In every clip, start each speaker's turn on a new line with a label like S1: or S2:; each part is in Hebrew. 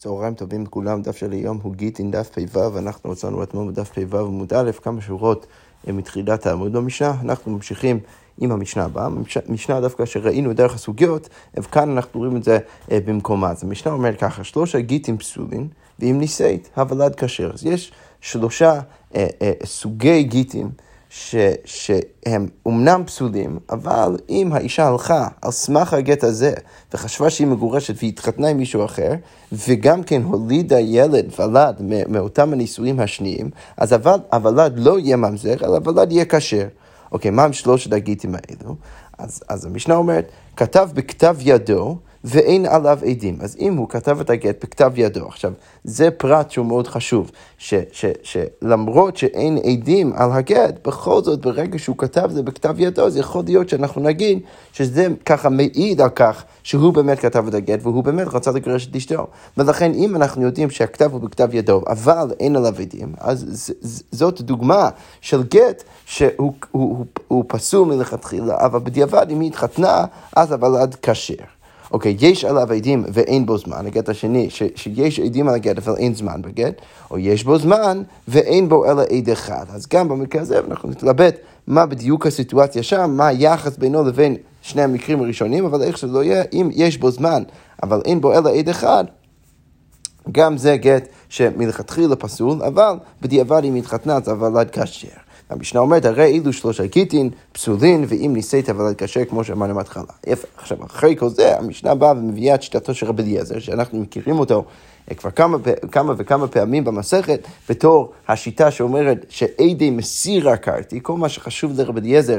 S1: צהריים טובים לכולם, דף של היום הוא גיטין דף פ"ו, אנחנו רצינו אתמול בדף פ"ו עמוד א', כמה שורות אה, מתחילת העמוד במשנה, אנחנו ממשיכים עם המשנה הבאה, משנה דווקא שראינו דרך הסוגיות, וכאן אנחנו רואים את זה אה, במקומה. אז המשנה אומרת ככה, שלושה גיטים פסולים, ואם ניסית, הוולד כשר. אז יש שלושה אה, אה, סוגי גיטים. ש, שהם אומנם פסולים, אבל אם האישה הלכה על סמך הגט הזה וחשבה שהיא מגורשת והתחתנה עם מישהו אחר, וגם כן הולידה ילד, ולד, מאותם הנישואים השניים, אז הוולד לא יהיה ממזר, אלא הוולד יהיה כשר. אוקיי, מה הם שלושת הגיטים האלו? אז, אז המשנה אומרת, כתב בכתב ידו, ואין עליו עדים. אז אם הוא כתב את הגט בכתב ידו, עכשיו, זה פרט שהוא מאוד חשוב, ש, ש, שלמרות שאין עדים על הגט, בכל זאת, ברגע שהוא כתב זה בכתב ידו, אז יכול להיות שאנחנו נגיד שזה ככה מעיד על כך שהוא באמת כתב את הגט, והוא באמת רצה לגרש את אשתו. ולכן, אם אנחנו יודעים שהכתב הוא בכתב ידו, אבל אין עליו עדים, אז זאת דוגמה של גט שהוא הוא, הוא, הוא פסול מלכתחילה, אבל בדיעבד, אם היא התחתנה, אז הוולד כשר. אוקיי, יש עליו עדים ואין בו זמן, הגט השני, ש, שיש עדים על הגט אבל אין זמן בגט, או יש בו זמן ואין בו אלא עד אחד. אז גם במקרה הזה אנחנו נתלבט מה בדיוק הסיטואציה שם, מה היחס בינו לבין שני המקרים הראשונים, אבל איך שזה לא יהיה, אם יש בו זמן אבל אין בו אלא עד אחד, גם זה גט שמלכתחילה פסול, אבל בדיעבד אם התחתנה אז הוולד כשר. המשנה אומרת, הרי אילו שלושה גיטין פסולין, ואם ניסית ולד כשר, כמו שאמרנו בהתחלה. יפה. עכשיו, אחרי כל זה, המשנה באה ומביאה את שיטתו של רבי אליעזר, שאנחנו מכירים אותו אה, כבר כמה, כמה וכמה פעמים במסכת, בתור השיטה שאומרת שעדי מסיר עקרתי, כל מה שחשוב לרבי אליעזר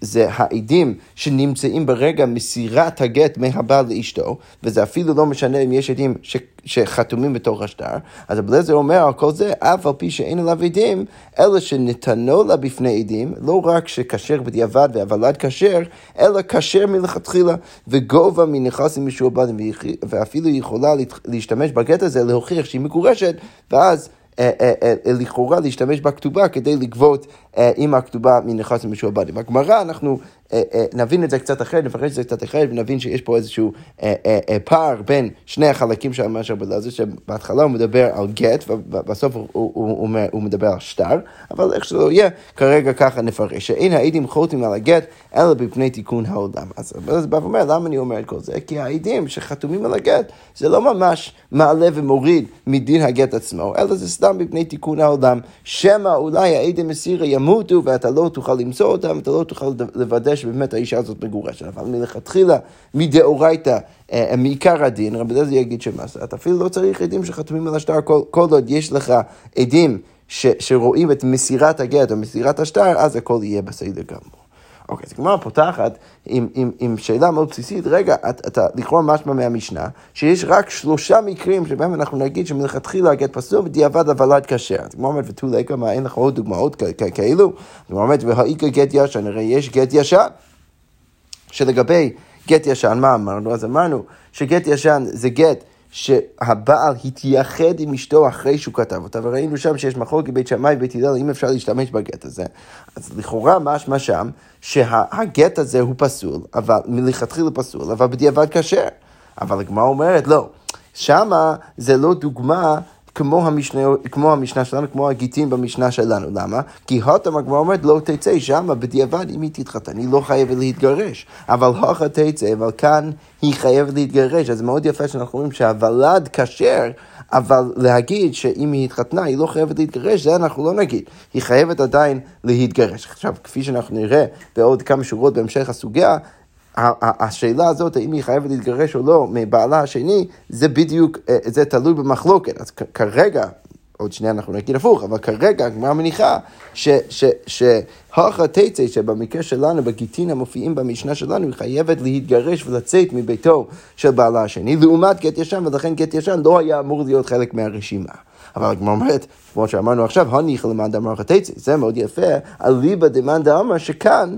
S1: זה העדים שנמצאים ברגע מסירת הגט מהבעל לאשתו, וזה אפילו לא משנה אם יש עדים ש, שחתומים בתוך השטר, אז הבלזר אומר על כל זה, אף על פי שאין עליו עדים, אלא שנתנו לה בפני עדים, לא רק שכשר בדיעבד והוולד כשר, אלא כשר מלכתחילה, וגובה מנכסים משועבדים, ואפילו יכולה להשתמש בגט הזה להוכיח שהיא מגורשת, ואז... אה, אה, אה, לכאורה להשתמש בכתובה כדי לגבות עם הכתובה מנכס משועבדים. בגמרא אנחנו נבין את זה קצת אחרת, נפרש את זה קצת אחרת ונבין שיש פה איזשהו פער בין שני החלקים של המשך בלעזר, שבהתחלה הוא מדבר על גט ובסוף הוא מדבר על שטר, אבל איך שלא יהיה, כרגע ככה נפרש, שאין העדים חותמים על הגט אלא בפני תיקון העולם. אז בא ואומר, למה אני אומר את כל זה? כי העדים שחתומים על הגט זה לא ממש מעלה ומוריד מדין הגט עצמו, אלא זה סתם בפני תיקון העולם, שמא אולי העדים מסירה ימותו ואתה לא תוכל למצוא אותם, אתה לא תוכל לוודא שבאמת האישה הזאת מגורשת. אבל מלכתחילה, מדאורייתא, אה, מעיקר הדין, רבי אליעזר יגיד שמה זה, אתה אפילו לא צריך עדים שחתומים על השטר, כל, כל עוד יש לך עדים ש, שרואים את מסירת הגט או מסירת השטר, אז הכל יהיה בסדר גמור. אוקיי, אז הגמרא פותחת עם, עם, עם שאלה מאוד בסיסית, רגע, אתה, אתה לכאורה משמע מהמשנה, שיש רק שלושה מקרים שבהם אנחנו נגיד שמלכתחילה הגט פסול ובדיעבד הוולד כשר. אז הגמרא אומרת, ותו לקה, מה, אין לך עוד דוגמאות כאלו? הגמרא אומרת, והאיכא גט ישן, הרי יש גט ישן, שלגבי גט ישן, מה אמרנו? אז אמרנו שגט ישן זה גט שהבעל התייחד עם אשתו אחרי שהוא כתב אותה, וראינו שם שיש מחלוקת בית שמאי ובית הלל, אם אפשר להשתמש בגט הזה. אז לכאורה משמע שם שהגט הזה הוא פסול, אבל מלכתחילה פסול, אבל בדיעבד כשר. אבל הגמרא אומרת, לא, שמה זה לא דוגמה כמו המשנה, כמו המשנה שלנו, כמו הגיטין במשנה שלנו. למה? כי הותם הגמרא אומרת לא תצא שמה בדיעבד אם היא תתחתן, היא לא חייבת להתגרש. אבל הוכה תצא, אבל כאן היא חייבת להתגרש. אז מאוד יפה שאנחנו רואים שהוולד כשר, אבל להגיד שאם היא התחתנה היא לא חייבת להתגרש, זה אנחנו לא נגיד. היא חייבת עדיין להתגרש. עכשיו, כפי שאנחנו נראה בעוד כמה שורות בהמשך הסוגיה, השאלה הזאת, האם היא חייבת להתגרש או לא מבעלה השני, זה בדיוק, אה, זה תלוי במחלוקת. אז כרגע, עוד שנייה אנחנו נגיד הפוך, אבל כרגע הגמרא מניחה שהכה תצא, שבמקרה שלנו, בגיטין המופיעים במשנה שלנו, היא חייבת להתגרש ולצאת מביתו של בעלה השני, לעומת גט ישן, ולכן גט ישן לא היה אמור להיות חלק מהרשימה. אבל הגמרא אומרת, כמו שאמרנו עכשיו, הניחא למאן דאמר תצא, זה מאוד יפה, אליבא דמאן דאמר שכאן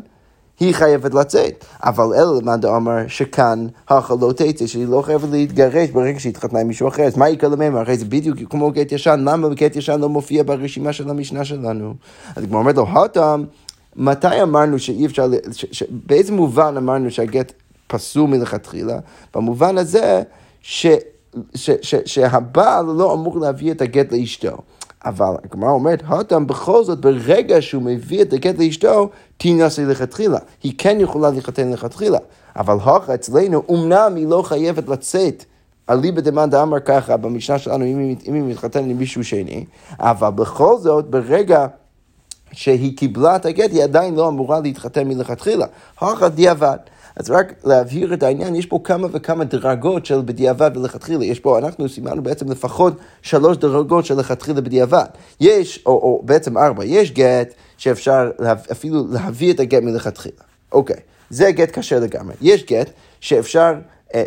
S1: היא חייבת לצאת. אבל אלא למאן דאמר שכאן לא תצא, שהיא לא חייבת להתגרש ברגע שהיא התחתנה עם מישהו אחר. אז מה יקרה למהם? הרי זה בדיוק כמו גט ישן, למה גט ישן לא מופיע ברשימה של המשנה שלנו? אז כמו אומרת לו, הותם, מתי אמרנו שאי אפשר, ש, ש, באיזה מובן אמרנו שהגט פסול מלכתחילה? במובן הזה ש... ש, ש, שהבעל לא אמור להביא את הגט לאשתו. אבל הגמרא אומרת, הותם בכל זאת, ברגע שהוא מביא את הגט לאשתו, תינשא לכתחילה. היא כן יכולה להתחתן לכתחילה. אבל הוכה אצלנו, אמנם היא לא חייבת לצאת. אליבא דמאן דאמר ככה במשנה שלנו, אם היא, מתחתנת עם מישהו שני, אבל בכל זאת, ברגע שהיא קיבלה את הגט, היא עדיין לא אמורה להתחתן מלכתחילה. הוכא דיעבד. אז רק להבהיר את העניין, יש פה כמה וכמה דרגות של בדיעבד ולכתחילה. יש פה, אנחנו סימנו בעצם לפחות שלוש דרגות של לכתחילה בדיעבד. יש, או, או בעצם ארבע, יש גט שאפשר לה, אפילו להביא את הגט מלכתחילה. אוקיי, זה גט קשה לגמרי. יש גט שאפשר... אה,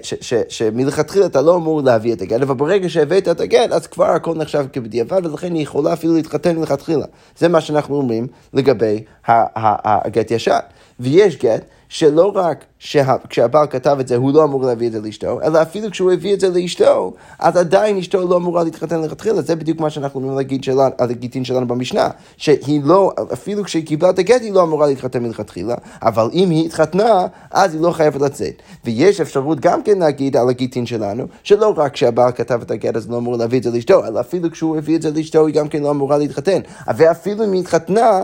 S1: שמלכתחילה אתה לא אמור להביא את הגט, אבל ברגע שהבאת את הגט, אז כבר הכל נחשב כבדיעבד, ולכן היא יכולה אפילו להתחתן מלכתחילה. זה מה שאנחנו אומרים לגבי הגט ישן. ויש גט שלא רק שה, כשהבעל כתב את זה, הוא לא אמור להביא את זה לאשתו, אלא אפילו כשהוא הביא את זה לאשתו, אז עדיין אשתו לא אמורה להתחתן לכתחילה. זה בדיוק מה שאנחנו אומרים להגיד על הגיטין שלנו במשנה, שהיא לא, אפילו כשהיא קיבלה את הגט, היא לא אמורה להתחתן מלכתחילה, אבל אם היא התחתנה, אז היא לא חייבת לצאת. ויש אפשרות גם כן להגיד על הגיטין שלנו, שלא רק כשהבעל כתב את הגט, אז לא אמור להביא את זה לאשתו, אלא אפילו כשהוא הביא את זה לאשתו, היא גם כן לא אמורה להתחתן. ואפילו אם היא התחתנה,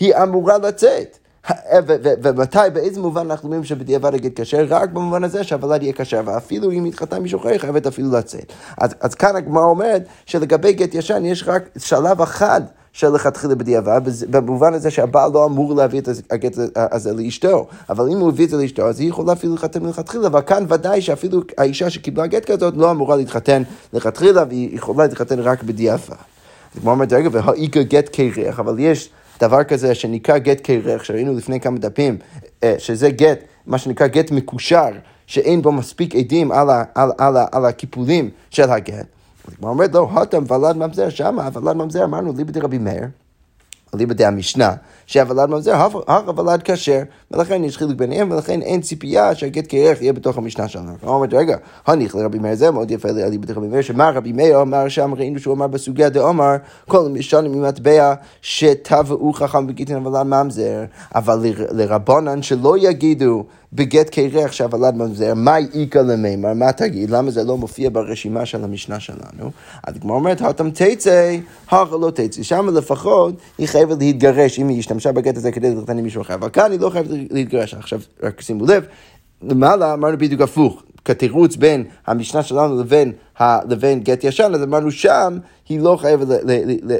S1: היא אמורה לצאת. ומתי, באיזה מובן אנחנו אומרים שבדיעבד הגט כשר? רק במובן הזה שהוולד יהיה כשר, ואפילו אם התחתן מישהו אחר, היא חייבת אפילו לצאת. אז, אז כאן הגמרא אומרת שלגבי גט ישן יש רק שלב אחד. של לכתחילה בדיעבד, במובן הזה שהבעל לא אמור להביא את הגט הזה לאשתו, אבל אם הוא הביא את זה לאשתו, אז היא יכולה אפילו להתחתן מלכתחילה, אבל כאן ודאי שאפילו האישה שקיבלה גט כזאת לא אמורה להתחתן לכתחילה, והיא יכולה להתחתן רק בדיעבד. אז כמו אומרת, רגע, והאיכא גט קרח, אבל יש דבר כזה שנקרא גט קרח, שראינו לפני כמה דפים, אה, שזה גט, מה שנקרא גט מקושר, שאין בו מספיק עדים על, ה, על, על, על, על הקיפולים של הגט. אז כמו אומרת, לא, הותם ולד ממזר שמה, ולד ממזר אמרנו ליבא דרבי מאיר, ליבא דהמשנה, שהוולד ממזר, הוולד כשר, ולכן יש חילוק ביניהם, ולכן אין ציפייה שהגט כרך יהיה בתוך המשנה שלנו. הוא אומר, רגע, הניח לרבי מאיר זה מאוד יפה לי בתוך רבי מאיר, שמה רבי מאיר אמר שם, ראינו שהוא אמר בסוגיה דאמר, כל משנים ממטבע שטבעו חכם בגיטין הוולד ממזר, אבל לרבונן שלא יגידו בגט קרח שהוולד ממזר, מה איכא למימר, מה תגיד, למה זה לא מופיע ברשימה של המשנה שלנו? אז כמו אומרת, הותם תצא, הכה לא תצא, שם לפחות היא חייבת להתגרש אם היא השתמשה בגט הזה כדי להתחתן עם מישהו אחר, אבל כאן היא לא חייבת להתגרש. עכשיו, רק שימו לב, למעלה אמרנו בדיוק הפוך, כתירוץ בין המשנה שלנו לבין לבין גט ישן, אז אמרנו שם היא לא חייבת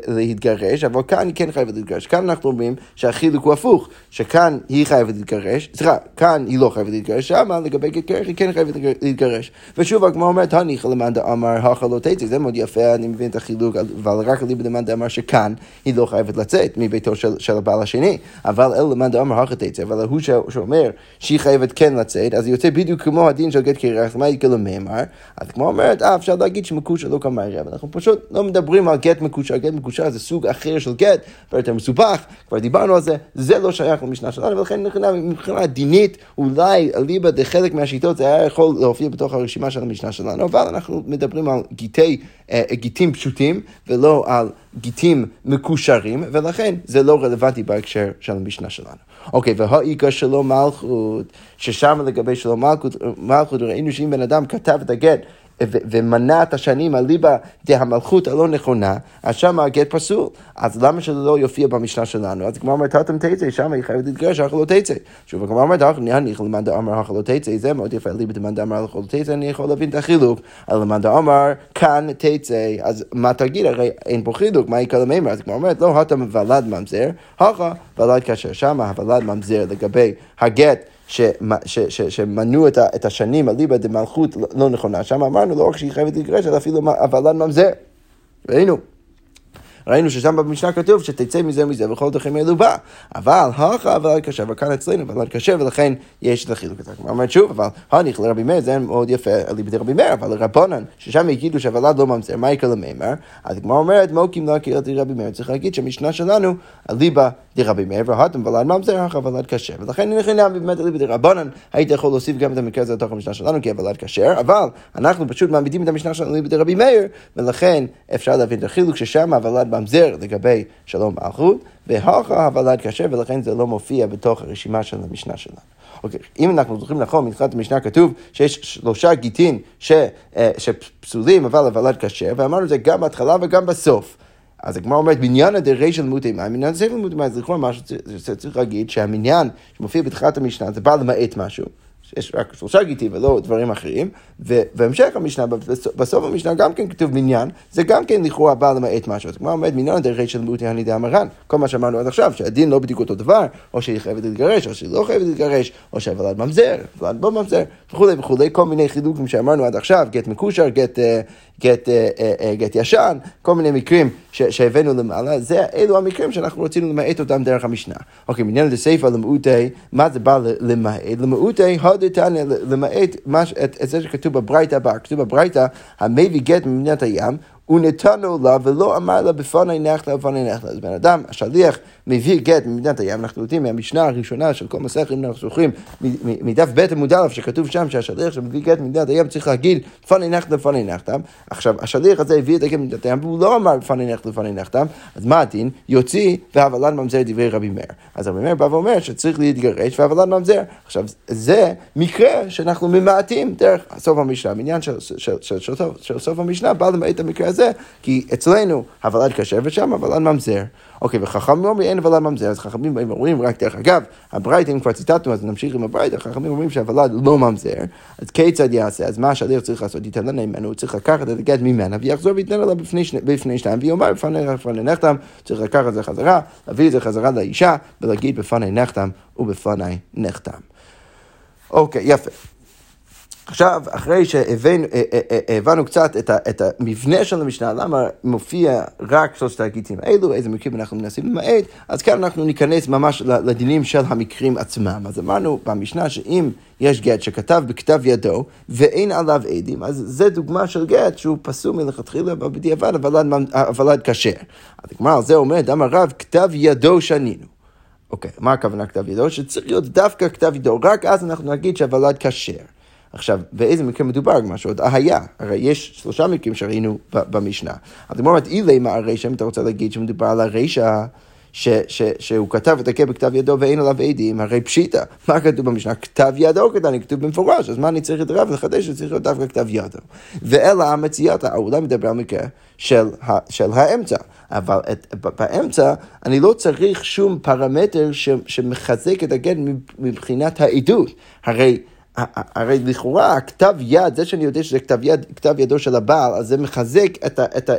S1: להתגרש, אבל כאן היא כן חייבת להתגרש. כאן אנחנו אומרים שהחילוק הוא הפוך, שכאן היא חייבת להתגרש, סליחה, כאן היא לא חייבת להתגרש, שם לגבי גט קרח היא כן חייבת להתגרש. ושוב הגמרא אומרת, הניחא למאן דאמר הכה לא תצא, זה מאוד יפה, אני מבין את החילוק, אבל רק אליבא דמאן דאמר שכאן היא לא חייבת לצאת מביתו של, של הבעל השני, אבל אלא למאן דאמר הכה תצא, אבל הוא שאומר שהיא חייבת כן לצאת, אז היא יוצא בדיוק כמו הדין של גט קרח, מה יקרה למימר? אז כמו אומרת, אה, אפשר להגיד שמקושר לא כמה אבל אנחנו פשוט לא מדברים על גט מקושר, גט מקושר זה סוג אחר של גט, כבר יותר מסובך, כבר דיברנו על זה, זה לא שייך למשנה שלנו, ולכן מבחינה דינית, אולי אליבא דחלק מהשיטות זה היה יכול להופיע בתוך הרשימה של המשנה שלנו, אבל אנחנו מדברים על גיטי, אה, גיטים פשוטים, ולא על גיטים מקושרים, ולכן זה לא רלוונטי בהקשר של המשנה שלנו. אוקיי, והאיכא שלו מלכות, ששם לגבי שלו מלכות, מלכות ראינו שאם בן אדם כתב את הגט ומנע את השנים אליבא דהמלכות הלא נכונה, אז שם הגט פסול. אז למה שזה לא יופיע במשנה שלנו? אז כמו אומרת, תתם תצא, שם היא חייבת להתגרש, אך לא תצא. שוב, הגמרא אומרת, אך נניח למאן דאמר אך לא תצא, זה מאוד יפה, אליבא דמאן דאמר אך לא תצא, אני יכול להבין את החילוק. אבל למאן דאמר, כאן תצא, אז מה תגיד? הרי אין פה חילוק, מה יקרה למימר? אז כמו אומרת, לא, אתה ולד ממזר, הכה ולד כאשר שם הוולד ממזר לגבי הגט. שמנו את, את השנים אליבא דמלכות לא נכונה, שם אמרנו לא רק שהיא חייבת להתגרש, אלא אפילו הוולד ממזר. ראינו. ראינו ששם במשנה כתוב שתצא מזה ומזה וכל דרכים אלו בא. אבל הכה ולד קשה, וכאן אצלנו ולד קשה, ולכן יש את החילוק הזה. כלומר, אומרת שוב, אבל הניח לרבי מאיר, זה מאוד יפה ליבי רבי מאיר, אבל לרבונן, ששם יגידו שהוולד לא ממזר, מה יקרה למימר? אז כמו אומרת, מוקים לא קהילת רבי מאיר, צריך להגיד שהמשנה שלנו, אליבא דרבי מאיר, והתם ולד ממזר, הכה ולד קשה. ולכן נכנע באמת אליבא דרבונן, היית יכול להוסיף גם את המקרה הזה לתוך המשנה שלנו, כי הוולד כשר, אבל אנחנו פשוט מעמידים את המשנה שלנו אליבא דרבי מאיר, ולכן אפשר להבין את החילוק ששם הוולד ממזר לגבי שלום מלכות, והוכה הוולד כשר, ולכן זה לא מופיע בתוך הרשימה של המשנה שלנו. אוקיי, אם אנחנו זוכרים נכון, מתחילת המשנה כתוב שיש שלושה גיטין ש, אה, שפסולים, אבל הוולד כשר, ואמרנו זה גם בהתחלה וגם בסוף. אז הגמרא אומרת, בניין הדרי של לימודי מים, מניין ספר לימודי מים, אז לכאורה מה שצריך להגיד, שהמניין שמופיע בתחילת המשנה, זה בא למעט משהו. יש רק שלושה גיטים ולא דברים אחרים, ובהמשך המשנה, בסוף המשנה גם כן כתוב מניין, זה גם כן לכאורה בא למעט משהו. אז כמו אומרת, מניין דרך של מותי הנידי המרן. כל מה שאמרנו עד עכשיו, שהדין לא בדיוק אותו דבר, או שהיא חייבת להתגרש, או שהיא לא חייבת להתגרש, או שהוולד ממזר, ולד לא ממזר, וכולי וכולי, כל מיני חילוקים שאמרנו עד עכשיו, גט מקושר, גט... גט, אה, אה, אה, גט ישן, כל מיני מקרים שהבאנו למעלה, זה אלו המקרים שאנחנו רצינו למעט אותם דרך המשנה. אוקיי, בעניין לסיפא למעוטי, מה זה בא למעט? למעוטי, הודתנא למעט את, את זה שכתוב בברייתא הבא, כתוב בברייתא, המביא גט ממדינת הים, ונתנו לה ולא אמר לה בפני נחלה ובפני נחלה. אז בן אדם, השליח, מביא גט ממדינת הים, אנחנו יודעים מהמשנה הראשונה של כל מסכת, אם אנחנו זוכרים, מדף ב' עמוד א', שכתוב שם שהשליח שמביא גט ממדינת הים צריך להגיד בפני נחלה ובפני נחלה. עכשיו, השליח הזה הביא את הגט ממדינת הים, והוא לא אמר בפני נחלה ובפני נחלה, אז מה הדין? יוציא והוולד ממזר דברי רבי מאיר. אז רבי מאיר בא ואומר שצריך להתגרש והוולד ממזר. עכשיו, זה מקרה שאנחנו ממעטים דרך סוף המשנה, העניין של, של, של, של, של, של סוף המשנה בא למעט המקרה הזה, כי אצלנו הוולד כשר ושם הוולד ממזר. אוקיי, וחכמים אומרים אין ולד ממזר, אז חכמים באים ואומרים, רק דרך אגב, הברייתא, אם כבר ציטטנו, אז נמשיך עם הברייתא, חכמים אומרים שהוולד לא ממזר, אז כיצד יעשה? אז מה השליח צריך לעשות? ייתן לה ממנו, הוא צריך לקחת את הגט ממנה, ויחזור ויתן לה בפני, שני, בפני שניים, ויאמר בפני נחתם, צריך לקחת את זה חזרה, להביא את זה חזרה לאישה, ולהגיד בפני נחתם ובפני נחתם. אוקיי, יפה. עכשיו, אחרי שהבנו אה, אה, אה, קצת את, את המבנה של המשנה, למה מופיע רק שלושת הגיטים האלו, איזה מקרים אנחנו מנסים למעט, אז כאן אנחנו ניכנס ממש לדינים של המקרים עצמם. אז אמרנו במשנה שאם יש גט שכתב בכתב ידו ואין עליו עדים, אז זה דוגמה של גט שהוא פסול מלכתחילה בדיעבד, הוולד כשר. אז על זה אומרת, אמר רב, כתב ידו שנינו. אוקיי, מה הכוונה כתב ידו? שצריך להיות דווקא כתב ידו, רק אז אנחנו נגיד שהוולד כשר. עכשיו, באיזה מקרה מדובר? משהו עוד היה. הרי יש שלושה מקרים שראינו במשנה. אז אמרו, אילי מה הרשע, אם אתה רוצה להגיד שמדובר על הרשע, ש, ש, שהוא כתב את הקטע בכתב ידו ואין עליו עדים, הרי פשיטא. מה כתוב במשנה? כתב ידו כתב, כתוב במפורש, אז מה אני צריך את הרב לחדש? שצריך להיות דווקא כתב ידו. ואלא המציאתה, אולי מדבר על מקרה של, של האמצע. אבל את, באמצע אני לא צריך שום פרמטר ש, שמחזק את הגט מבחינת העדות. הרי הרי לכאורה הכתב יד, זה שאני יודע שזה כתב, יד, כתב ידו של הבעל, אז זה מחזק את, את,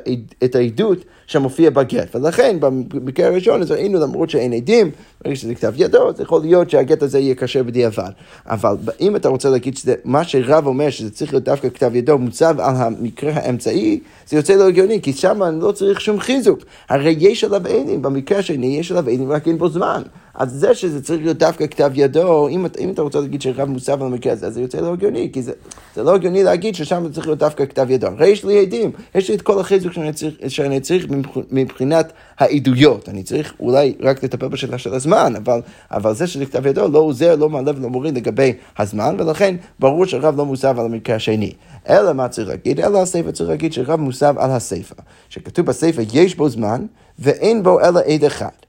S1: את העדות שמופיע בגט. ולכן במקרה הראשון אז ראינו למרות שאין עדים, ברגע שזה כתב ידו, אז יכול להיות שהגט הזה יהיה קשה בדיעבד. אבל אם אתה רוצה להגיד שזה, מה שרב אומר שזה צריך להיות דווקא כתב ידו מוצב על המקרה האמצעי, זה יוצא לא הגיוני, כי שם אני לא צריך שום חיזוק. הרי יש עליו עדים, במקרה השני יש עליו עדים רק אין בו זמן. אז זה שזה צריך להיות דווקא כתב ידו, אם, אם אתה רוצה להגיד שרב מוסף על המקרה הזה, אז זה יוצא לא הגיוני, כי זה, זה לא הגיוני להגיד ששם זה צריך להיות דווקא כתב ידו. הרי יש לי עדים, יש לי את כל החיזוק שאני צריך, שאני צריך מבחינת העדויות. אני צריך אולי רק לטפל בשאלה של הזמן, אבל, אבל זה שזה כתב ידו לא עוזר, לא מעלה ולא מוריד לגבי הזמן, ולכן ברור שרב לא מוסף על המקרה השני. אלא מה צריך להגיד? אלא הסיפא צריך להגיד שרב מוסף על הסיפא. שכתוב בסיפא יש בו זמן ואין בו אלא עד אחד.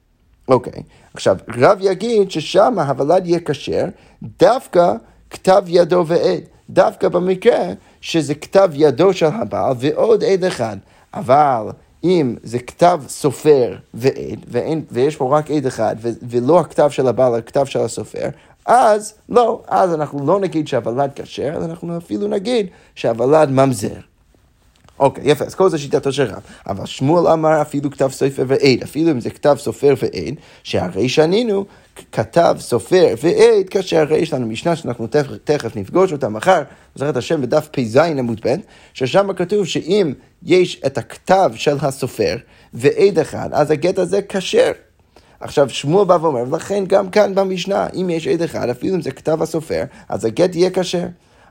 S1: אוקיי, עכשיו רב יגיד ששם הוולד יהיה כשר דווקא כתב ידו ועד, דווקא במקרה שזה כתב ידו של הבעל ועוד עד אחד. אבל אם זה כתב סופר ועד, ואין, ויש פה רק עד אחד, ו, ולא הכתב של הבעל, הכתב של הסופר, אז לא, אז אנחנו לא נגיד שהוולד כשר, אז אנחנו אפילו נגיד שהוולד ממזר. אוקיי, יפה, אז כל זה שיטתו של רב. אבל שמואל אמר אפילו כתב סופר ועד, אפילו אם זה כתב סופר ועד, שהרי שנינו כתב סופר ועד, כאשר הרי יש לנו משנה שאנחנו תכף, תכף נפגוש אותה מחר, בעזרת השם בדף פ"ז עמוד ב', ששם כתוב שאם יש את הכתב של הסופר ועד אחד, אז הגט הזה כשר. עכשיו שמואל בא ואומר, ולכן גם כאן במשנה, אם יש עד אחד, אפילו אם זה כתב הסופר, אז הגט יהיה כשר.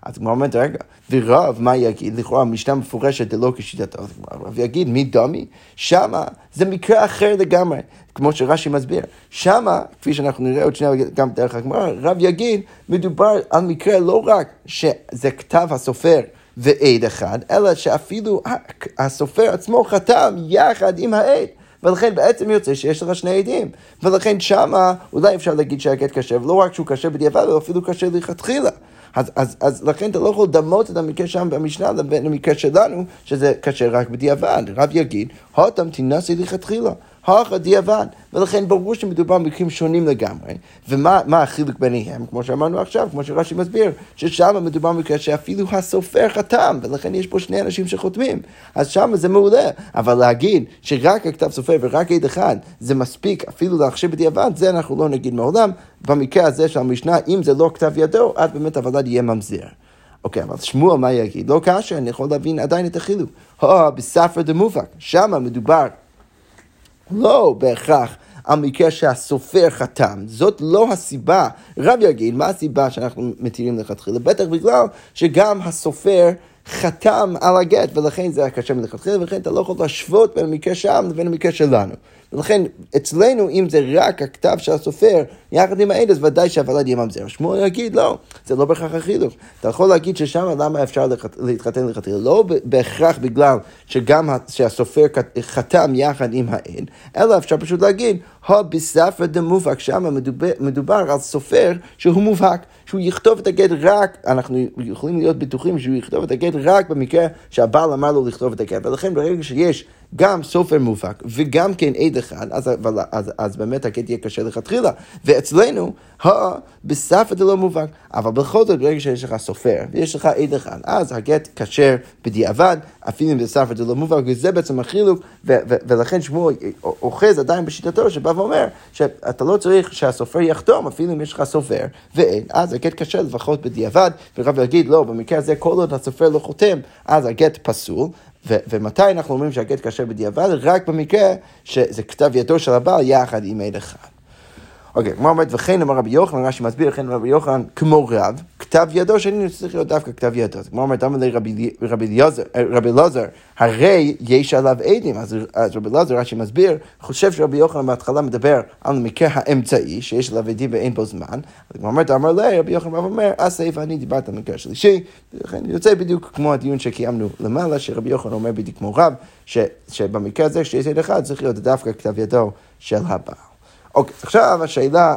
S1: אז הגמרא אומרת, רגע, ורב, מה יגיד? לכאורה המשנה מפורשת דלא כשיטתו. רב יגיד, מי דומי? שמה זה מקרה אחר לגמרי, כמו שרש"י מסביר. שמה, כפי שאנחנו נראה עוד שנייה גם דרך הגמרא, רב יגיד, מדובר על מקרה לא רק שזה כתב הסופר ועד אחד, אלא שאפילו הסופר עצמו חתם יחד עם העד. ולכן בעצם יוצא שיש לך שני עדים. ולכן שמה אולי אפשר להגיד שהגט קשה, ולא רק שהוא קשה בדיעבד, אלא אפילו קשה לכתחילה. אז, אז, אז לכן אתה לא יכול לדמות את המקרה שם במשנה לבין המקרה שלנו, שזה קשה רק בדיעבד. רב יגיד, הותם תנסי לכתחילה. הכה דיעבד, ולכן ברור שמדובר במקרים שונים לגמרי. ומה החילוק ביניהם? כמו שאמרנו עכשיו, כמו שרש"י מסביר, ששם מדובר במקרה שאפילו הסופר חתם, ולכן יש פה שני אנשים שחותמים. אז שם זה מעולה, אבל להגיד שרק הכתב סופר ורק עד אחד זה מספיק אפילו להכשיר בדיעבד, זה אנחנו לא נגיד מעולם. במקרה הזה של המשנה, אם זה לא כתב ידו, אז באמת הוולד יהיה ממזר. אוקיי, אבל שמואל מה יגיד? לא קשה, אני יכול להבין עדיין את החילוק. הו, בספר דמובק, שם מדובר לא בהכרח על מקרה שהסופר חתם. זאת לא הסיבה. רב יגיד, מה הסיבה שאנחנו מתירים לכתחילה? בטח בגלל שגם הסופר חתם על הגט, ולכן זה היה קשה מלכתחילה, ולכן אתה לא יכול להשוות בין המקרה שם לבין המקרה שלנו. ולכן אצלנו, אם זה רק הכתב של הסופר, יחד עם העד, אז ודאי שהוולד יהיה ממזר. שמואל יגיד, לא, זה לא בהכרח החילוק. אתה יכול להגיד ששם למה אפשר להתחתן לכתחילה? לא בהכרח בגלל שגם שהסופר חתם יחד עם העד, אלא אפשר פשוט להגיד, הו בספר דמובהק, שם מדובר, מדובר על סופר שהוא מובהק, שהוא יכתוב את הגט רק, אנחנו יכולים להיות בטוחים שהוא יכתוב את הגט רק במקרה שהבעל אמר לו לכתוב את הגט, ולכן ברגע שיש גם סופר מובהק וגם כן עד אחד, אז, אז, אז, אז באמת הגט יהיה קשה לכתחילה. ואצלנו, בספר זה לא מובהק. אבל בכל זאת, ברגע שיש לך סופר ויש לך עד אחד, אז הגט כשר בדיעבד, אפילו אם בספר זה לא מובהק, וזה בעצם החילוק, ולכן שמואל אוחז עדיין בשיטתו, שבא ואומר שאתה לא צריך שהסופר יחתום, אפילו אם יש לך סופר ואין, אז הגט כשר לפחות בדיעבד, ורב יגיד, לא, במקרה הזה כל עוד הסופר לא חותם, אז הגט פסול. ו- ומתי אנחנו אומרים שהגט קשה בדיעבד? רק במקרה שזה כתב ידו של הבעל יחד עם עד אחד. אוקיי, כמו אומרת, וכן אמר רבי יוחנן, רש"י מסביר, וכן אמר רבי יוחנן, כמו רב, כתב ידו שני צריך להיות דווקא כתב ידו. כמו אומרת, אמר לי רבי אלעזר, הרי יש עליו עדים, אז, אז רבי אלעזר, רש"י מסביר, חושב שרבי יוחנן בהתחלה מדבר על המקרה האמצעי, שיש עליו עדים ואין בו זמן, אז כמו אומרת, אמר לי, רבי יוחנן אומר, אסייף, אני דיברתי על המקרה השלישי, ולכן יוצא בדיוק כמו הדיון שקיימנו למעלה, שרבי יוחנן אומר בדיוק כמו רב, שבמקרה הזה, כשיש עד אחד, צריך להיות דווקא כתב ידו של הבעל. אוקיי, עכשיו השאלה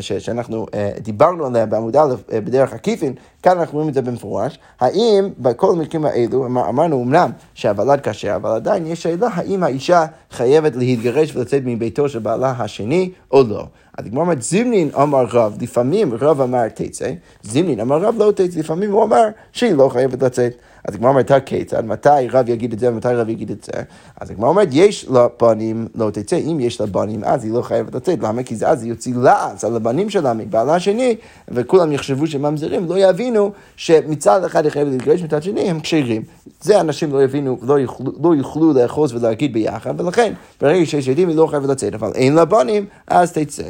S1: שאנחנו אה, דיברנו עליה בעמוד א' אה, בדרך עקיפין, כאן אנחנו רואים את זה במפורש, האם בכל המקרים האלו, אמרנו אמנם שהוולד קשה, אבל עדיין יש שאלה האם האישה חייבת להתגרש ולצאת מביתו של בעלה השני או לא. אז כמו אומרת, זימנין אמר רב, לפעמים רב אמר תצא, זימנין אמר רב לא תצא, לפעמים הוא אמר שהיא לא חייבת לצאת. אז הגמרא אומרת, כיצד? מתי רב יגיד את זה ומתי רב יגיד את זה? אז הגמרא אומרת, יש לה בנים, לא תצא. אם יש לה בנים, אז היא לא חייבת לצאת. למה? כי אז היא יוציא לעז על הבנים שלה מבעלה השני, וכולם יחשבו שהם ממזרים, לא יבינו שמצד אחד היא חייבת להתגרש, מצד שני הם כשרים. זה אנשים לא יבינו, לא יוכלו, לא יוכלו לאחוז ולהגיד ביחד, ולכן ברגע שיש עדים היא לא חייבת לצאת, אבל אין לה בנים, אז תצא.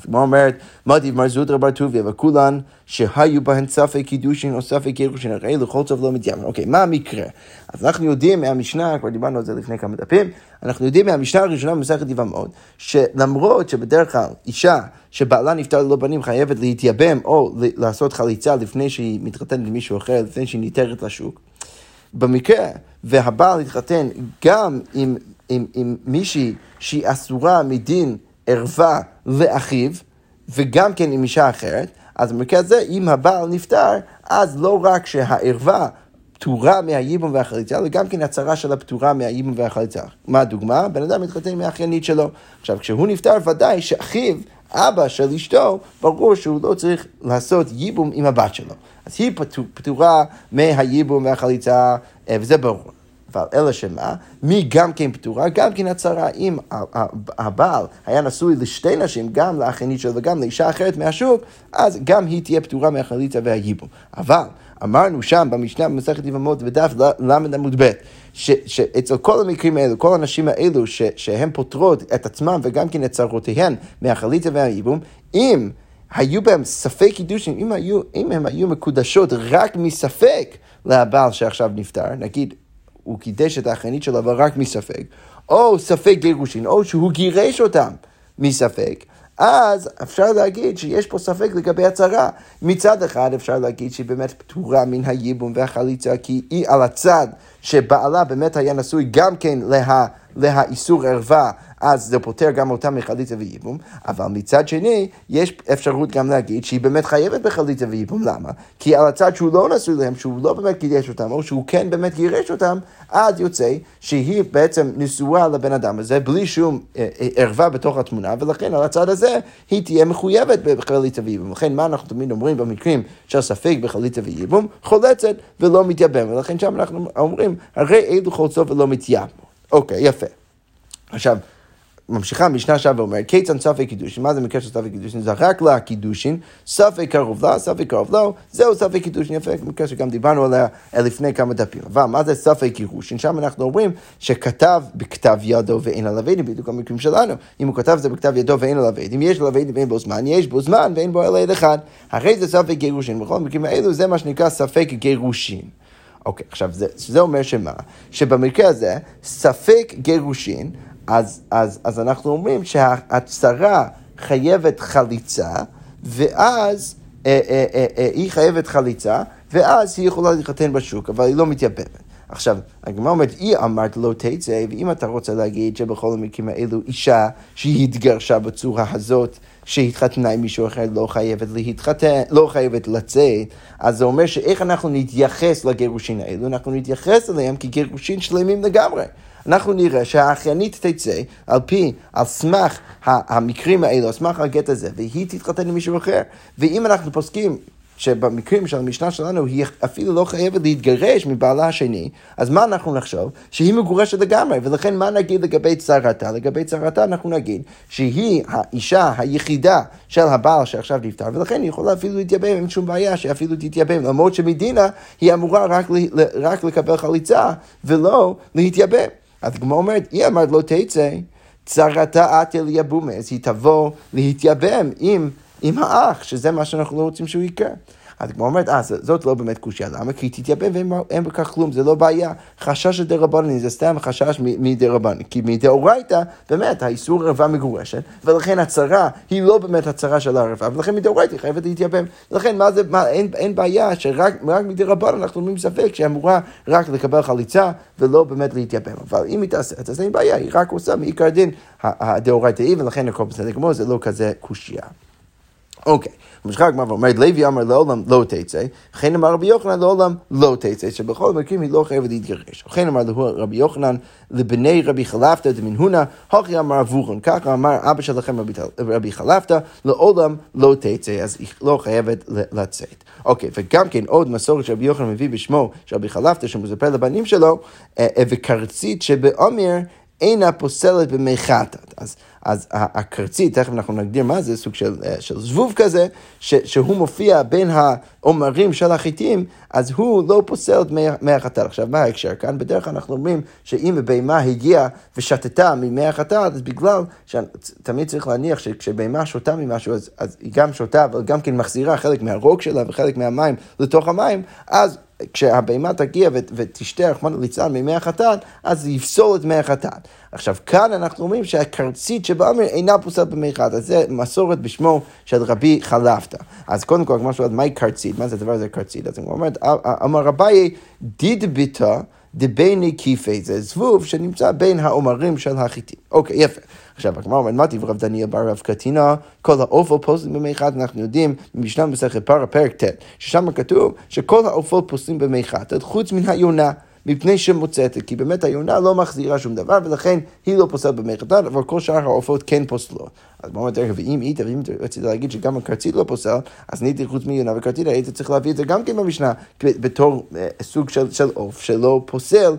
S1: הגמרא אומרת, מדיב מר זוטרא בר טוביה, וכולן שהיו בהן ספק קידושין או ספק גירושין, הרי לכל טוב לא מתיימר. אוקיי, מה המקרה? אז אנחנו יודעים מהמשנה, כבר דיברנו על זה לפני כמה דפים, אנחנו יודעים מהמשנה הראשונה במסכת יבמות, שלמרות שבדרך כלל אישה שבעלה נפטר ללא בנים חייבת להתייבם או לעשות חליצה לפני שהיא מתחתנת עם מישהו אחר, לפני שהיא ניתרת לשוק, במקרה והבעל התחתן גם עם, עם, עם מישהי שהיא אסורה מדין ערווה לאחיו, וגם כן עם אישה אחרת, אז במקרה הזה, אם הבעל נפטר, אז לא רק שהערווה פטורה מהייבום והחליצה, אלא גם כן הצהרה שלה פטורה מהייבום והחליצה. מה הדוגמה? בן אדם מתחתן עם האחיינית שלו. עכשיו, כשהוא נפטר, ודאי שאחיו, אבא של אשתו, ברור שהוא לא צריך לעשות ייבום עם הבת שלו. אז היא פטורה מהייבום והחליצה, אה, וזה ברור. אבל אלא שמה, מי גם כן פטורה? גם כן הצהרה. אם הבעל היה נשוי לשתי נשים, גם לאחיינית שלו וגם לאישה אחרת מהשוק, אז גם היא תהיה פטורה מהחליצה והייבום. אבל אמרנו שם במשנה במסכת יבמות בדף ל' עמוד ב', שאצל כל המקרים האלו, כל הנשים האלו ש, שהן פותרות את עצמם וגם כן את צרותיהן מהחליצה והייבום, אם היו בהם ספק קידושים, אם, אם הם היו מקודשות רק מספק לבעל שעכשיו נפטר, נגיד הוא קידש את האחיינית שלו, אבל רק מספק, או ספק גירושין, או שהוא גירש אותם מספק, אז אפשר להגיד שיש פה ספק לגבי הצהרה. מצד אחד אפשר להגיד שהיא באמת פטורה מן הייבום והחליצה, כי היא על הצד שבעלה באמת היה נשוי גם כן לה, לאיסור ערווה, אז זה פותר גם אותה מחליצה וייבום, אבל מצד שני, יש אפשרות גם להגיד שהיא באמת חייבת בחליצה וייבום, למה? כי על הצד שהוא לא נשוי להם, שהוא לא באמת קידש אותם, או שהוא כן באמת גירש אותם, אז יוצא שהיא בעצם נשואה לבן אדם הזה, בלי שום אה, אה, ערווה בתוך התמונה, ולכן על הצד הזה היא תהיה מחויבת בחליצה וייבום. לכן מה אנחנו תמיד אומרים במקרים של ספק בחליצה וייבום? חולצת ולא מתייבם, ולכן שם אנחנו אומרים, הרי אלו חולצות ולא מתייבם. אוקיי, יפה. עכשיו, ממשיכה המשנה עכשיו ואומרת, כיצד ספק קידושין, מה זה מקרה של ספק קידושין? זרק לה קידושין, ספק קרוב לה, ספק קרוב לו, זהו ספק קידושין, יפה, מקרה שגם דיברנו עליה לפני כמה דפים. אבל מה זה ספק קידושין? שם אנחנו אומרים שכתב בכתב ידו ואין עליו עדים, בדיוק המקרים שלנו. אם הוא כתב זה בכתב ידו ואין עליו עדים, יש עליו עדים ואין בו זמן, יש בו זמן ואין בו אלא עד אחד. הרי זה ספק גירושין, בכל המקרים האלו זה מה שנקרא ספק גירושין. אוקיי, עכשיו זה, זה אומר שמה? שבמקרה הזה, ספק גירושין, אז, אז, אז אנחנו אומרים שהצרה חייבת חליצה, ואז אה, אה, אה, אה, היא חייבת חליצה, ואז היא יכולה להתחתן בשוק, אבל היא לא מתייבמת. עכשיו, הגמרא אומרת, היא אמרת לא תצא, ואם אתה רוצה להגיד שבכל המקרים האלו אישה שהיא התגרשה בצורה הזאת, שהתחתנה עם מישהו אחר לא חייבת להתחתן, לא חייבת לצאת, אז זה אומר שאיך אנחנו נתייחס לגירושין האלו? אנחנו נתייחס אליהם כגירושין שלמים לגמרי. אנחנו נראה שהאחיינית תצא על פי, על סמך המקרים האלו, על סמך הגט הזה, והיא תתחתן עם מישהו אחר. ואם אנחנו פוסקים שבמקרים של המשנה שלנו היא אפילו לא חייבת להתגרש מבעלה השני, אז מה אנחנו נחשוב? שהיא מגורשת לגמרי, ולכן מה נגיד לגבי צרתה? לגבי צרתה אנחנו נגיד שהיא האישה היחידה של הבעל שעכשיו נפטר, ולכן היא יכולה אפילו להתייבם, אין שום בעיה שאפילו תתייבם, למרות שמדינה היא אמורה רק, רק לקבל חליצה ולא להתייבם. אז הגמרא אומרת, היא אמרת לא תצא, צרתה את אל יבומה, אז היא תבוא להתייבם עם, עם האח, שזה מה שאנחנו לא רוצים שהוא יקרה. אז הגמרא אומרת, אה, זאת לא באמת קושייה, למה? כי היא תתייבם ואין בכך כלום, זה לא בעיה. חשש של דרבנן, זה סתם חשש מדרבנן. כי מדאורייתא, באמת, האיסור ערווה מגורשת, ולכן הצרה היא לא באמת הצרה של הערווה, ולכן מדאורייתא היא חייבת להתייבם. לכן, מה זה, מה, אין, אין בעיה שרק מדרבנן אנחנו אומרים ספק שהיא אמורה רק לקבל חליצה, ולא באמת להתייבם. אבל אם היא תעשה את זה, אז אין בעיה, היא רק עושה מעיקר דין הדאורייתא היא, ולכן הכל בסדר גמור, זה לא כזה קושייה. אוקיי. ממשיכה הגמרא ואומרת, לוי אמר לעולם לא תצא, וכן אמר רבי יוחנן לעולם לא תצא, שבכל המקרים היא לא חייבת להתגרש. וכן אמר רבי יוחנן לבני רבי חלפתא דמין הונא, הכי אמר אבוכון, ככה אמר אבא שלכם רבי, חלפתא, לעולם לא תצא, אז היא לא חייבת לצאת. אוקיי, וגם כן עוד מסורת שרבי יוחנן מביא בשמו של רבי חלפתא, שמספר לבנים שלו, אה, אה, וקרצית שבעומר אינה פוסלת במי חטאת. אז, אז הקרצית, תכף אנחנו נגדיר מה זה, סוג של, אה, של זבוב כזה, ש, שהוא מופיע בין העומרים של החיטים, אז הוא לא פוסל את מי החטאת. עכשיו, מה ההקשר כאן? בדרך כלל אנחנו אומרים שאם הבהמה הגיעה ושתתה ממי החטאת, אז בגלל שתמיד צריך להניח שכשבהמה שותה ממשהו, אז, אז היא גם שותה, אבל גם כן מחזירה חלק מהרוג שלה וחלק מהמים לתוך המים, אז כשהבהמה תגיע ותשתה רחמנא ליצלן ממי החטאת, אז זה יפסול את מי החטאת. עכשיו, כאן אנחנו אומרים שהקרצית שבאמר אינה פוסלת במי חטאת. זה מסורת בשמו של רבי חלפתא. אז קודם כל, כמו שאומרת, מהי קרצית? מה זה הדבר הזה קרצית? אז הוא אומר, אמר רביי, דיד ביתא דבייני כיפי, זה זבוב שנמצא בין העומרים של החיטים. אוקיי, יפה. עכשיו, הגמרא אומרת, מה רב דניאל בר רב קטינה, כל העופות פוסלים במי חטאת, אנחנו יודעים ממשנה מסכת פרה, פרק ט', ששם כתוב שכל העופות פוסלים במי חטאת, חוץ מן היונה. מפני שמוצאת, כי באמת היונה לא מחזירה שום דבר, ולכן היא לא פוסלת חטאת, אבל כל שאר העופות כן פוסלות. אז מה אומרת, ואם היית, ואם רצית להגיד שגם הקרצית לא פוסל, אז נהייתי חוץ מיונה וקרצית, היית צריך להביא את זה גם כן במשנה, בתור אה, סוג של עוף שלא פוסל,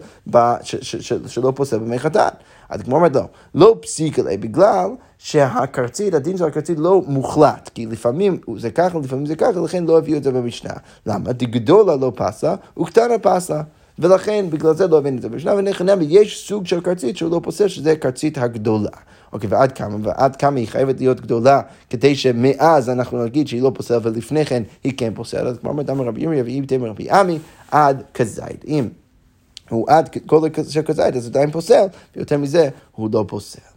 S1: שלא פוסל חטאת. אז כמו אומרת, לא, לא פסיק עליה, בגלל שהקרצית, הדין של הקרצית לא מוחלט, כי לפעמים זה ככה, לפעמים זה ככה, לכן לא הביאו את זה במשנה. למה? דגדולה לא פסה, וקטנה פסה. ולכן בגלל זה לא הבאנו את זה במשנה, ונכנע יש סוג של קרצית שהוא לא פוסל, שזה קרצית הגדולה. אוקיי, ועד כמה, ועד כמה היא חייבת להיות גדולה, כדי שמאז אנחנו נגיד שהיא לא פוסלת, ולפני כן היא כן פוסלת, אז כמו אמר רבי ירמיה, ואם תהיה רבי עמי, עד כזית. אם הוא עד כל של כזית, אז עדיין פוסל, ויותר מזה, הוא לא פוסל.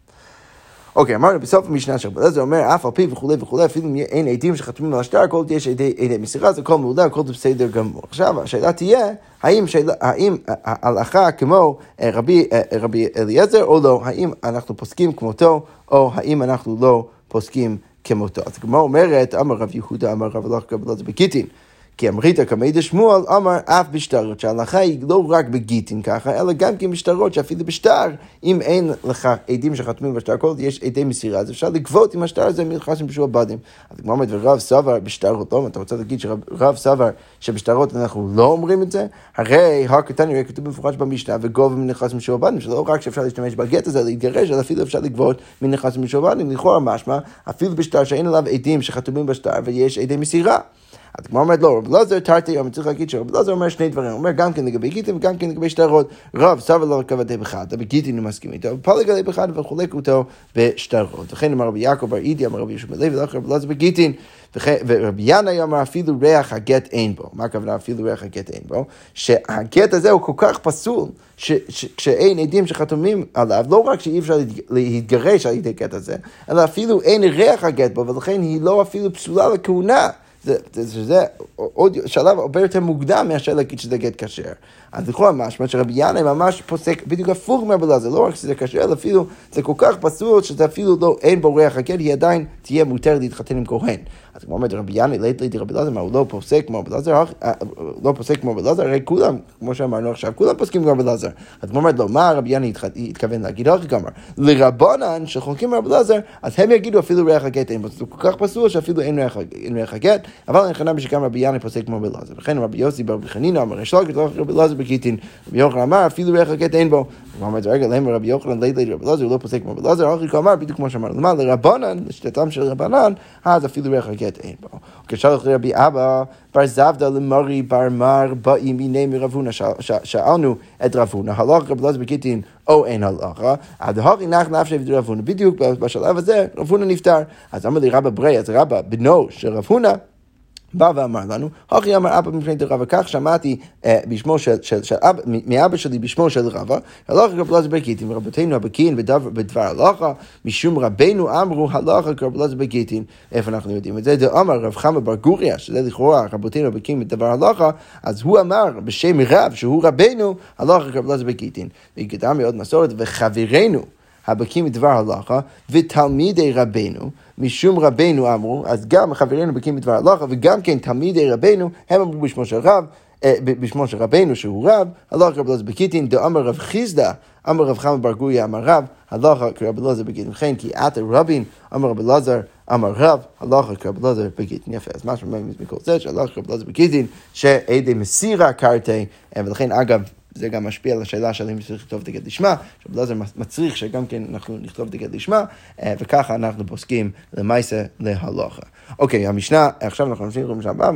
S1: אוקיי, אמרנו בסוף המשנה של רבי אומר, אף על פי וכולי וכולי, אפילו אם אין עדים שחתומים על השטר, כל עוד יש עדי מסירה, זה הכל מעולה, הכל בסדר גמור. עכשיו, השאלה תהיה, האם, ההלכה כמו אה, רבי, אה, רבי אליעזר או לא, האם אנחנו פוסקים כמותו, או האם אנחנו לא פוסקים כמותו. אז הגמרא אומרת, אמר רב יהודה, אמר רב קבלת בגיטין. כי אמרית כמדי שמואל אמר אף בשטרות, שההלכה היא לא רק בגיטין ככה, אלא גם כן בשטרות, שאפילו בשטר, אם אין לך עדים שחתומים בשטר, כל יש עדי מסירה, אז אפשר לגבות עם השטר הזה מלכסים בשועבדים. אז כמו אומרת, ורב סבר בשטרות לא, אתה רוצה להגיד שרב סבר שבשטרות אנחנו לא אומרים את זה? הרי הקטן יראה כתוב במפורש במשנה, וגובה מנכסים בשועבדים, שלא רק שאפשר להשתמש בגט הזה להתגרש, אלא אפילו אפשר לגבות מנכסים בשועבדים, לכאורה משמע, אפילו בשטר שאין עליו עדים שחתומים בשטר ויש עדי מסירה. אז כמו אומרת לא, רב אלעזר תרתי יום, צריך להגיד שרב אלעזר אומר שני דברים, הוא אומר גם כן לגבי גיטין וגם כן לגבי שטרות. רב סבא לא כבדי בחד, בגיטין הוא מסכים איתו, ופלג עלי בחד וחולק אותו בשטרות. וכן אמר רבי יעקב בר אידי, אמר רבי יושב בלוי, ולא רב אלעזר בגיטין. ורבי ינאי אמר אפילו ריח הגט אין בו. מה הכוונה אפילו ריח הגט אין בו? שהגט הזה הוא כל כך פסול, כשאין עדים שחתומים עליו, לא רק שאי אפשר להתגרש על ידי גט הזה, אלא אפילו אין ריח הגט בו, ולכן היא לא אפילו פסולה לכהונה. זה, זה, זה עוד שלב הרבה יותר מוקדם מאשר להגיד שזה גט כשר. אז לכאורה משמע שרבי ינאי ממש פוסק בדיוק הפוך מהבלה, זה לא רק שזה כשר, אלא אפילו זה כל כך פסול שזה אפילו לא, אין בו ריח הגט, היא עדיין תהיה מותרת להתחתן עם כהן. אז כמו אומרת רבי ינאי, לית לידי רבי אלעזר, מה הוא לא פוסק כמו רבי אלעזר, אה, לא פוסק כמו רבי הרי כולם, כמו שאמרנו עכשיו, כולם פוסקים כמו רבי אלעזר. אז כמו אומרת לו, מה רבי ינאי התכוון להגיד? איך גמר? לרבנן שחולקים רבי אלעזר, אז הם יגידו אפילו ריח הגט אין זה כל כך פסול שאפילו אין ריח הגט, אבל אני חנן שגם רבי ינאי פוסק כמו רבי אלעזר. וכן רבי יוסי ברבי חנינא אמר, יש לך רבי אלעזר בגיטין, רבי יוחנן אמר, אפילו ריח הגט אין בו. הוא אומר, רגע, למה רבי יוחנן ליד ליד רבי אלעזר, הוא לא פוסק כמו רבי אלעזר, אחי אמר, בדיוק כמו שאמרנו, למה לרבנן, לשיטתם של רבנן, אז אפילו ריח הגט אין בו. כשלח רבי אבא בר זבדה למרי בר מר באים מיני מרב הונא, שאלנו את רב הונא, הלך רבי אלעזר בגיטין או אין הלכה, עד הרי נח נפשי ודרב הונא, בדיוק בשלב הזה רב הונא נפטר. אז אמר לי רבא ברי, אז רבא בנו של רב הונא, בא ואמר לנו, הכי אמר אבא מפני דרבה, כך שמעתי אה, בשמו של, אבא, מאבא שלי בשמו של רבא, הלכה רב אלעזר בגיטין, ורבותינו הבקיאים בדבר הלכה, משום רבנו אמרו הלכה רב אלעזר בגיטין. איפה אנחנו יודעים את זה? זה אמר רב חמא בר גוריה, שזה לכאורה רבותינו הבקיאים בדבר הלכה, אז הוא אמר בשם רב, שהוא רבנו, הלכה רב אלעזר בגיטין. והגדה מאוד מסורת, וחברינו הבקיאים בדבר הלכה, ותלמידי רבנו, משום רבנו אמרו, אז גם חברינו בקיאים בדבר הלכה, וגם כן תלמידי רבנו, הם אמרו בשמו של רב, אה, בשמו של רבנו שהוא רב, הלכה רב אלעזר בגיטין, דאמר רב חיסדא, אמר רב חמא בר גוריה אמר רב, הלכה כרב אלעזר בגיטין, וכן כי עתה רבין, אמר רב אלעזר, אמר רב, הלכה כרב אלעזר בגיטין. יפה, אז שאומרים מכל זה, שהלכה כרב אלעזר בגיטין, שעדי מסירה קרתי, אה, ולכן אגב, זה גם משפיע על השאלה של אם צריך לכתוב דגל לשמה, רבי אלעזר מצריך שגם כן אנחנו נכתוב דגל לשמה, אה, וככה אנחנו פוסקים למעשה להלוכה. אוקיי, המשנה, עכשיו אנחנו נמשיך למשנה הבאה,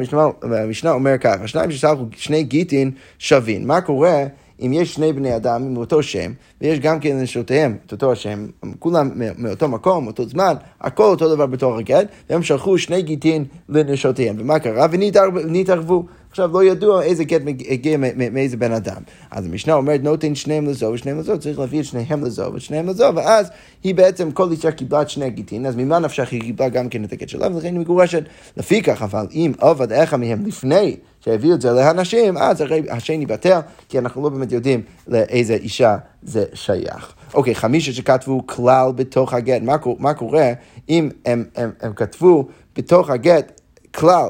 S1: המשנה אומר ככה, שניים שסלחו שני גיטין שווים. מה קורה אם יש שני בני אדם עם אותו שם, ויש גם כן נשותיהם את אותו השם, כולם מאותו מקום, אותו זמן, הכל אותו דבר בתור הגט, והם שלחו שני גיטין לנשותיהם. ומה קרה? ונתערבו. עכשיו לא ידוע איזה גט הגיע מאיזה בן אדם. אז המשנה אומרת נותן שניהם לזו ושניהם לזו, צריך להביא את שניהם לזו ושניהם לזו, ואז היא בעצם, כל אישה קיבלה את שני גיטין, אז ממה נפשך היא קיבלה גם כן את הגט שלה, ולכן היא מגורשת. לפיכך, אבל אם עובד איך מהם לפני שהביאו את זה לאנשים, אז הרי השני בטל, כי אנחנו לא באמת יודעים לאיזה אישה זה שייך. אוקיי, חמישה שכתבו כלל בתוך הגט, מה, מה קורה אם הם, הם, הם כתבו בתוך הגט כלל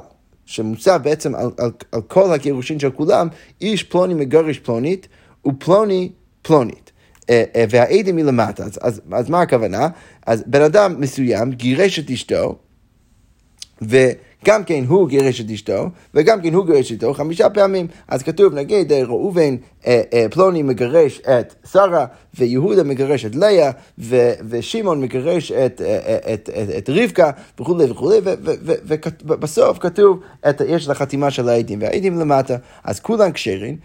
S1: שמוצע בעצם על, על, על כל הגירושין של כולם, איש פלוני מגרש פלונית ופלוני פלונית. אה, אה, והעדים מלמטה, אז, אז, אז מה הכוונה? אז בן אדם מסוים גירש את אשתו, ו... גם כן הוא גירש את אשתו, וגם כן הוא גירש את אשתו חמישה פעמים. אז כתוב, נגיד, אה, ראובן אה, אה, פלוני מגרש את שרה, ויהודה מגרש את לאה, ושמעון מגרש את, את, את, את רבקה, וכולי וכולי, ובסוף כתוב, את, יש לה חתימה של העדים, והעדים למטה, אז כולם כשרים,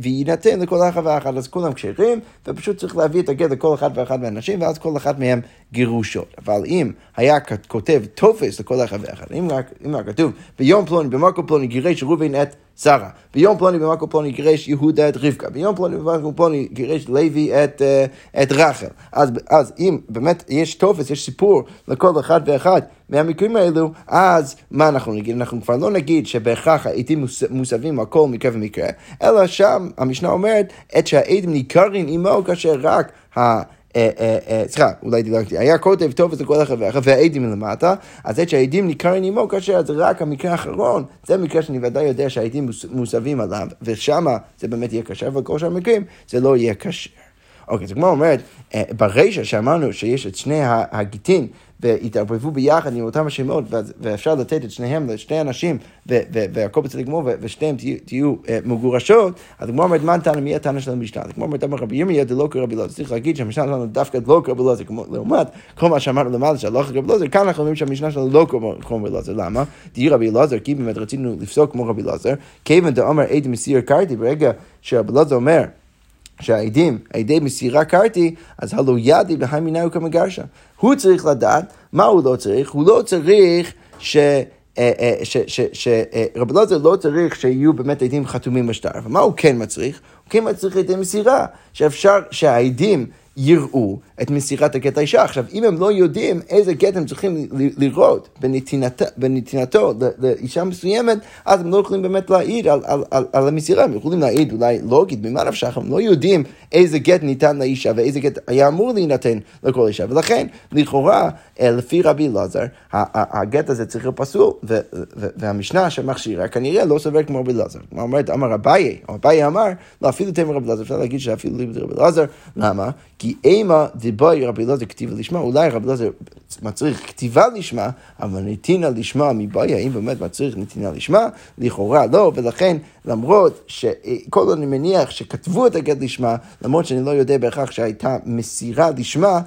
S1: ויינתן לכל אחד ואחד, אז כולם כשרים, ופשוט צריך להביא את הגט לכל אחד ואחד מהאנשים, ואז כל אחד מהם גרושות. אבל אם היה כותב טופס לכל אחד ואחד, אם רק אם כתוב, ביום פלוני, במקום פלוני, גירש ראובן את שרה. ביום פלוני במקום פלוני גירש יהודה את רבקה. ביום פלוני במקום פלוני גירש לוי את, uh, את רחל. אז, אז אם באמת יש טופס, יש סיפור לכל אחד ואחד מהמקרים האלו, אז מה אנחנו נגיד? אנחנו כבר לא נגיד שבהכרח העדים מוסבים על כל מקרה ומקרה, אלא שם המשנה אומרת, את שהעדים ניכרים עמו כאשר רק ה... אה, אה, אה, סליחה, אולי דילגתי, היה כותב טוב וזה כל ואחד והעדים מלמטה, אז זה שהעדים ניכרים עמו כאשר זה רק המקרה האחרון, זה מקרה שאני ודאי יודע שהעדים מוסבים עליו, ושם זה באמת יהיה קשה, וכל שאר המקרים זה לא יהיה קשה. אוקיי, אז כמו אומרת, ברישה שאמרנו שיש את שני הגיטין והתערבבו ביחד עם אותם השמות, ואפשר לתת את שניהם לשני אנשים, והכל בסדר גמור, ושניהם תהיו אה, מגורשות, אז הגמור אומרת, מה נתן, מי הטענה של המשנה? הגמור אומרת, אמר רבי ירמיה דלא קרבי לא, צריך להגיד שהמשנה שלנו דווקא לא זה כמו לעומת כל מה שאמרנו למעלה שהלא קרבי לא, כאן אנחנו אומרים שהמשנה שלנו לא כמו רבי אלעזר, למה? תהי רבי אלעזר, כי באמת רצינו לפסוק כמו רבי אלעזר, כיוון דאמר עד מסיר קרתי, ברגע שרבי אלעזר אומר, שהעדים, עדי מסירה קרתי, אז הלא ידי בהמינהו כמגרשה. הוא צריך לדעת, מה הוא לא צריך? הוא לא צריך ש... אה, אה, שרבי אלעזר לא צריך שיהיו באמת עדים חתומים בשטר. ומה הוא כן מצריך? הוא כן מצריך עדי מסירה, שאפשר שהעדים יראו את מסירת הגט האישה. עכשיו, אם הם לא יודעים איזה גט הם צריכים לראות בנתינת, בנתינתו לאישה מסוימת, אז הם לא יכולים באמת להעיד על, על, על, על המסירה. הם יכולים להעיד אולי לוגית, ממה נפשך, הם לא יודעים איזה גט ניתן לאישה ואיזה גט היה אמור להינתן לכל אישה. ולכן, לכאורה, לפי רבי אלעזר, הגט הזה צריך להיות פסול, והמשנה שמכשירה כנראה לא סובר כמו רבי אלעזר. כלומר, אמר אביי, או אביי אמר, לא אפילו תמר רבי אלעזר, אפשר להגיד שאפילו רבי אלעזר, למה? כי אימה דבוי רבי אלעזר כתיבה לשמה, אולי רבי אלעזר מצריך כתיבה לשמה, אבל נתינה לשמה מבעיה, האם באמת מצריך נתינה לשמה? לכאורה לא, ולכן למרות שכל עוד אני מניח שכתבו את הגט לשמה, למרות שאני לא יודע בהכרח שהייתה מסירה לשמה,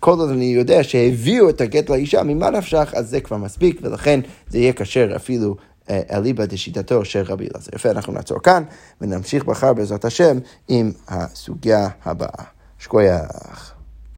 S1: כל עוד אני יודע שהביאו את הגט לאישה, ממה נפשך, אז זה כבר מספיק, ולכן זה יהיה כשר אפילו אה, אליבא דשיטתו של רבי אלעזר. יפה, אנחנו נעצור כאן, ונמשיך מחר בעזרת השם עם הסוגיה הבאה. Shkoyar.